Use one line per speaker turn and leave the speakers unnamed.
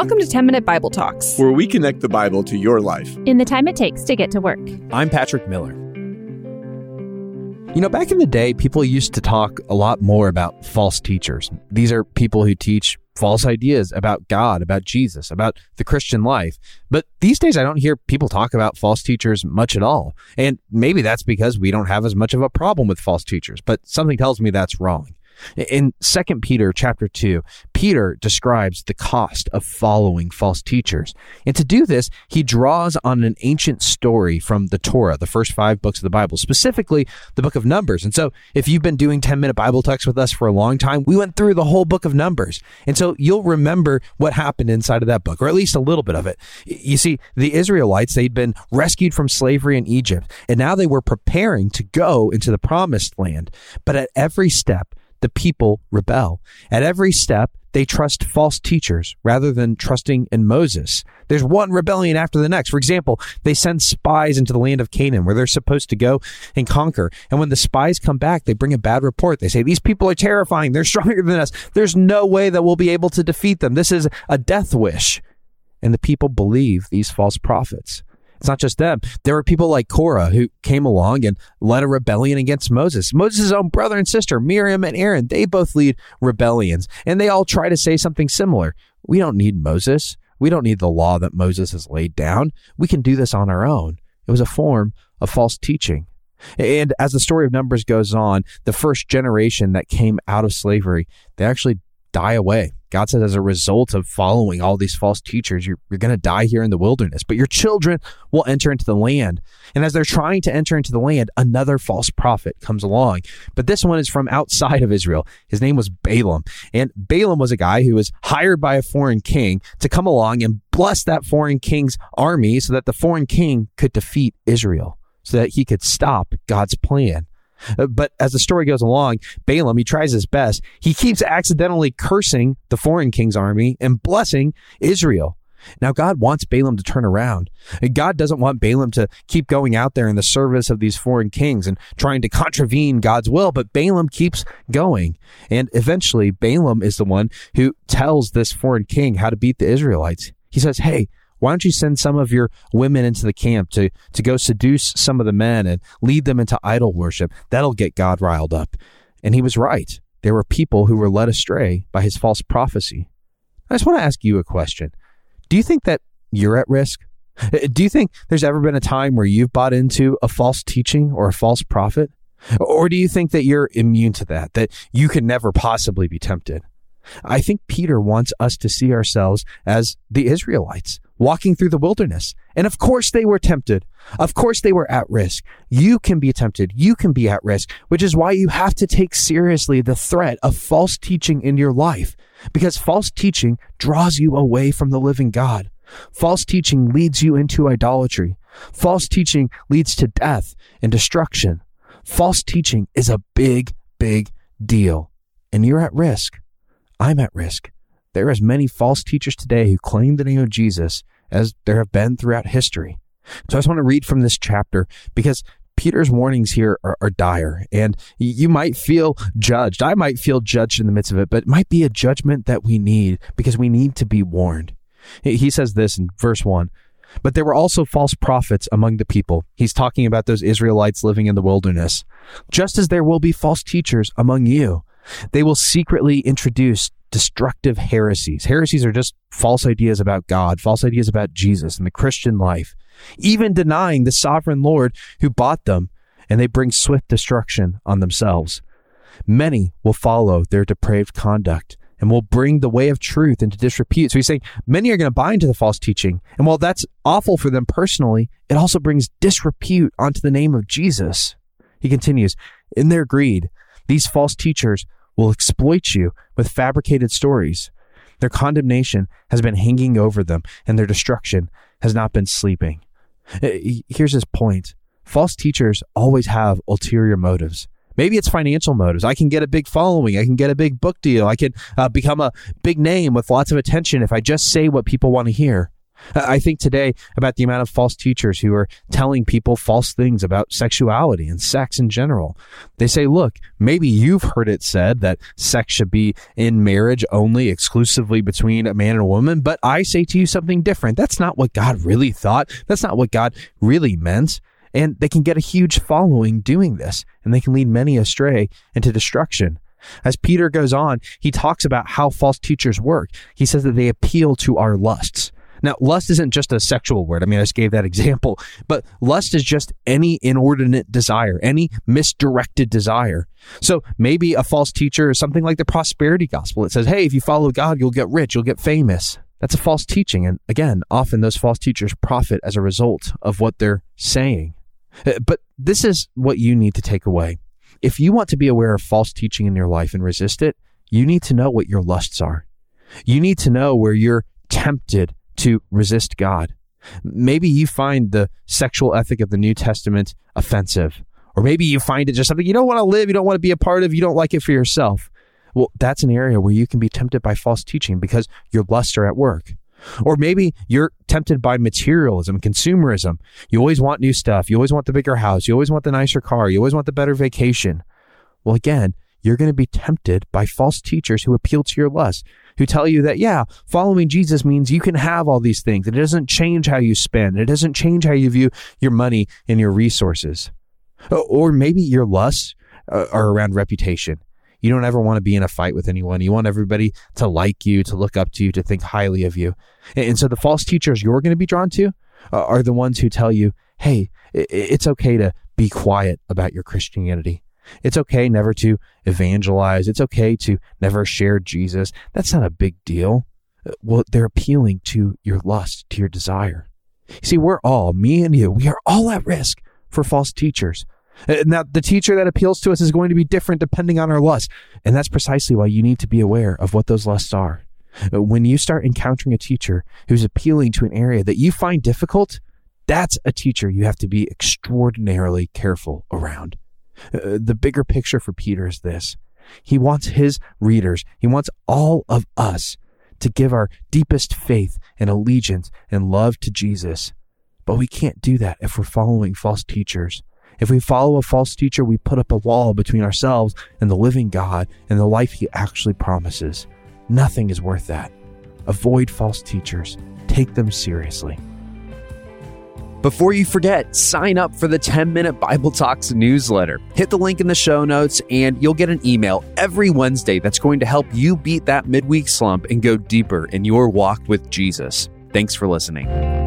Welcome to 10 Minute Bible Talks,
where we connect the Bible to your life
in the time it takes to get to work.
I'm Patrick Miller. You know, back in the day, people used to talk a lot more about false teachers. These are people who teach false ideas about God, about Jesus, about the Christian life. But these days, I don't hear people talk about false teachers much at all. And maybe that's because we don't have as much of a problem with false teachers, but something tells me that's wrong. In 2 Peter chapter 2, Peter describes the cost of following false teachers. And to do this, he draws on an ancient story from the Torah, the first five books of the Bible, specifically the book of Numbers. And so if you've been doing 10 minute Bible talks with us for a long time, we went through the whole book of Numbers. And so you'll remember what happened inside of that book, or at least a little bit of it. You see, the Israelites, they'd been rescued from slavery in Egypt, and now they were preparing to go into the promised land. But at every step, the people rebel. At every step, they trust false teachers rather than trusting in Moses. There's one rebellion after the next. For example, they send spies into the land of Canaan where they're supposed to go and conquer. And when the spies come back, they bring a bad report. They say, These people are terrifying. They're stronger than us. There's no way that we'll be able to defeat them. This is a death wish. And the people believe these false prophets. It's not just them. There were people like Korah who came along and led a rebellion against Moses. Moses' own brother and sister, Miriam and Aaron, they both lead rebellions and they all try to say something similar. We don't need Moses. We don't need the law that Moses has laid down. We can do this on our own. It was a form of false teaching. And as the story of Numbers goes on, the first generation that came out of slavery, they actually die away. God says, as a result of following all these false teachers, you're, you're going to die here in the wilderness, but your children will enter into the land. And as they're trying to enter into the land, another false prophet comes along. But this one is from outside of Israel. His name was Balaam. And Balaam was a guy who was hired by a foreign king to come along and bless that foreign king's army so that the foreign king could defeat Israel, so that he could stop God's plan. Uh, but as the story goes along, Balaam, he tries his best. He keeps accidentally cursing the foreign king's army and blessing Israel. Now, God wants Balaam to turn around. God doesn't want Balaam to keep going out there in the service of these foreign kings and trying to contravene God's will, but Balaam keeps going. And eventually, Balaam is the one who tells this foreign king how to beat the Israelites. He says, Hey, why don't you send some of your women into the camp to, to go seduce some of the men and lead them into idol worship? That'll get God riled up. And he was right. There were people who were led astray by his false prophecy. I just want to ask you a question. Do you think that you're at risk? Do you think there's ever been a time where you've bought into a false teaching or a false prophet? Or do you think that you're immune to that, that you can never possibly be tempted? I think Peter wants us to see ourselves as the Israelites walking through the wilderness. And of course they were tempted. Of course they were at risk. You can be tempted. You can be at risk, which is why you have to take seriously the threat of false teaching in your life because false teaching draws you away from the living God. False teaching leads you into idolatry. False teaching leads to death and destruction. False teaching is a big, big deal and you're at risk. I'm at risk. There are as many false teachers today who claim the name of Jesus as there have been throughout history. So I just want to read from this chapter because Peter's warnings here are, are, dire, and you might feel judged. I might feel judged in the midst of it, but it might be a judgment that we need because we need to be warned. He says this in verse 1 But there were also false prophets among the people. He's talking about those Israelites living in the wilderness. Just as there will be false teachers among you. They will secretly introduce destructive heresies. Heresies are just false ideas about God, false ideas about Jesus and the Christian life, even denying the sovereign Lord who bought them, and they bring swift destruction on themselves. Many will follow their depraved conduct and will bring the way of truth into disrepute. So he's saying many are going to buy into the false teaching. And while that's awful for them personally, it also brings disrepute onto the name of Jesus. He continues, in their greed, these false teachers will exploit you with fabricated stories. Their condemnation has been hanging over them, and their destruction has not been sleeping. Uh, here's his point false teachers always have ulterior motives. Maybe it's financial motives. I can get a big following. I can get a big book deal. I can uh, become a big name with lots of attention if I just say what people want to hear. I think today about the amount of false teachers who are telling people false things about sexuality and sex in general. They say, look, maybe you've heard it said that sex should be in marriage only exclusively between a man and a woman, but I say to you something different. That's not what God really thought. That's not what God really meant. And they can get a huge following doing this, and they can lead many astray into destruction. As Peter goes on, he talks about how false teachers work. He says that they appeal to our lusts. Now, lust isn't just a sexual word. I mean, I just gave that example, but lust is just any inordinate desire, any misdirected desire. So maybe a false teacher is something like the prosperity gospel. It says, hey, if you follow God, you'll get rich, you'll get famous. That's a false teaching. And again, often those false teachers profit as a result of what they're saying. Uh, but this is what you need to take away. If you want to be aware of false teaching in your life and resist it, you need to know what your lusts are. You need to know where you're tempted to resist God. Maybe you find the sexual ethic of the New Testament offensive, or maybe you find it just something you don't want to live, you don't want to be a part of, you don't like it for yourself. Well, that's an area where you can be tempted by false teaching because your lusts are at work. Or maybe you're tempted by materialism, consumerism. You always want new stuff. You always want the bigger house. You always want the nicer car. You always want the better vacation. Well, again, you're going to be tempted by false teachers who appeal to your lust, who tell you that, yeah, following Jesus means you can have all these things. It doesn't change how you spend. It doesn't change how you view your money and your resources. Or maybe your lusts uh, are around reputation. You don't ever want to be in a fight with anyone. You want everybody to like you, to look up to you, to think highly of you. And so the false teachers you're going to be drawn to uh, are the ones who tell you, hey, it's okay to be quiet about your Christianity. It's okay never to evangelize. It's okay to never share Jesus. That's not a big deal. Uh, well, they're appealing to your lust, to your desire. See, we're all, me and you, we are all at risk for false teachers. Uh, now, the teacher that appeals to us is going to be different depending on our lust. And that's precisely why you need to be aware of what those lusts are. Uh, when you start encountering a teacher who's appealing to an area that you find difficult, that's a teacher you have to be extraordinarily careful around. Uh, the bigger picture for Peter is this he wants his readers, he wants all of us to give our deepest faith and allegiance and love to Jesus. But we can't do that if we're following false teachers. If we follow a false teacher, we put up a wall between ourselves and the living God and the life he actually promises. Nothing is worth that. Avoid false teachers. Take them seriously. Before you forget, sign up for the 10 Minute Bible Talks newsletter. Hit the link in the show notes, and you'll get an email every Wednesday that's going to help you beat that midweek slump and go deeper in your walk with Jesus. Thanks for listening.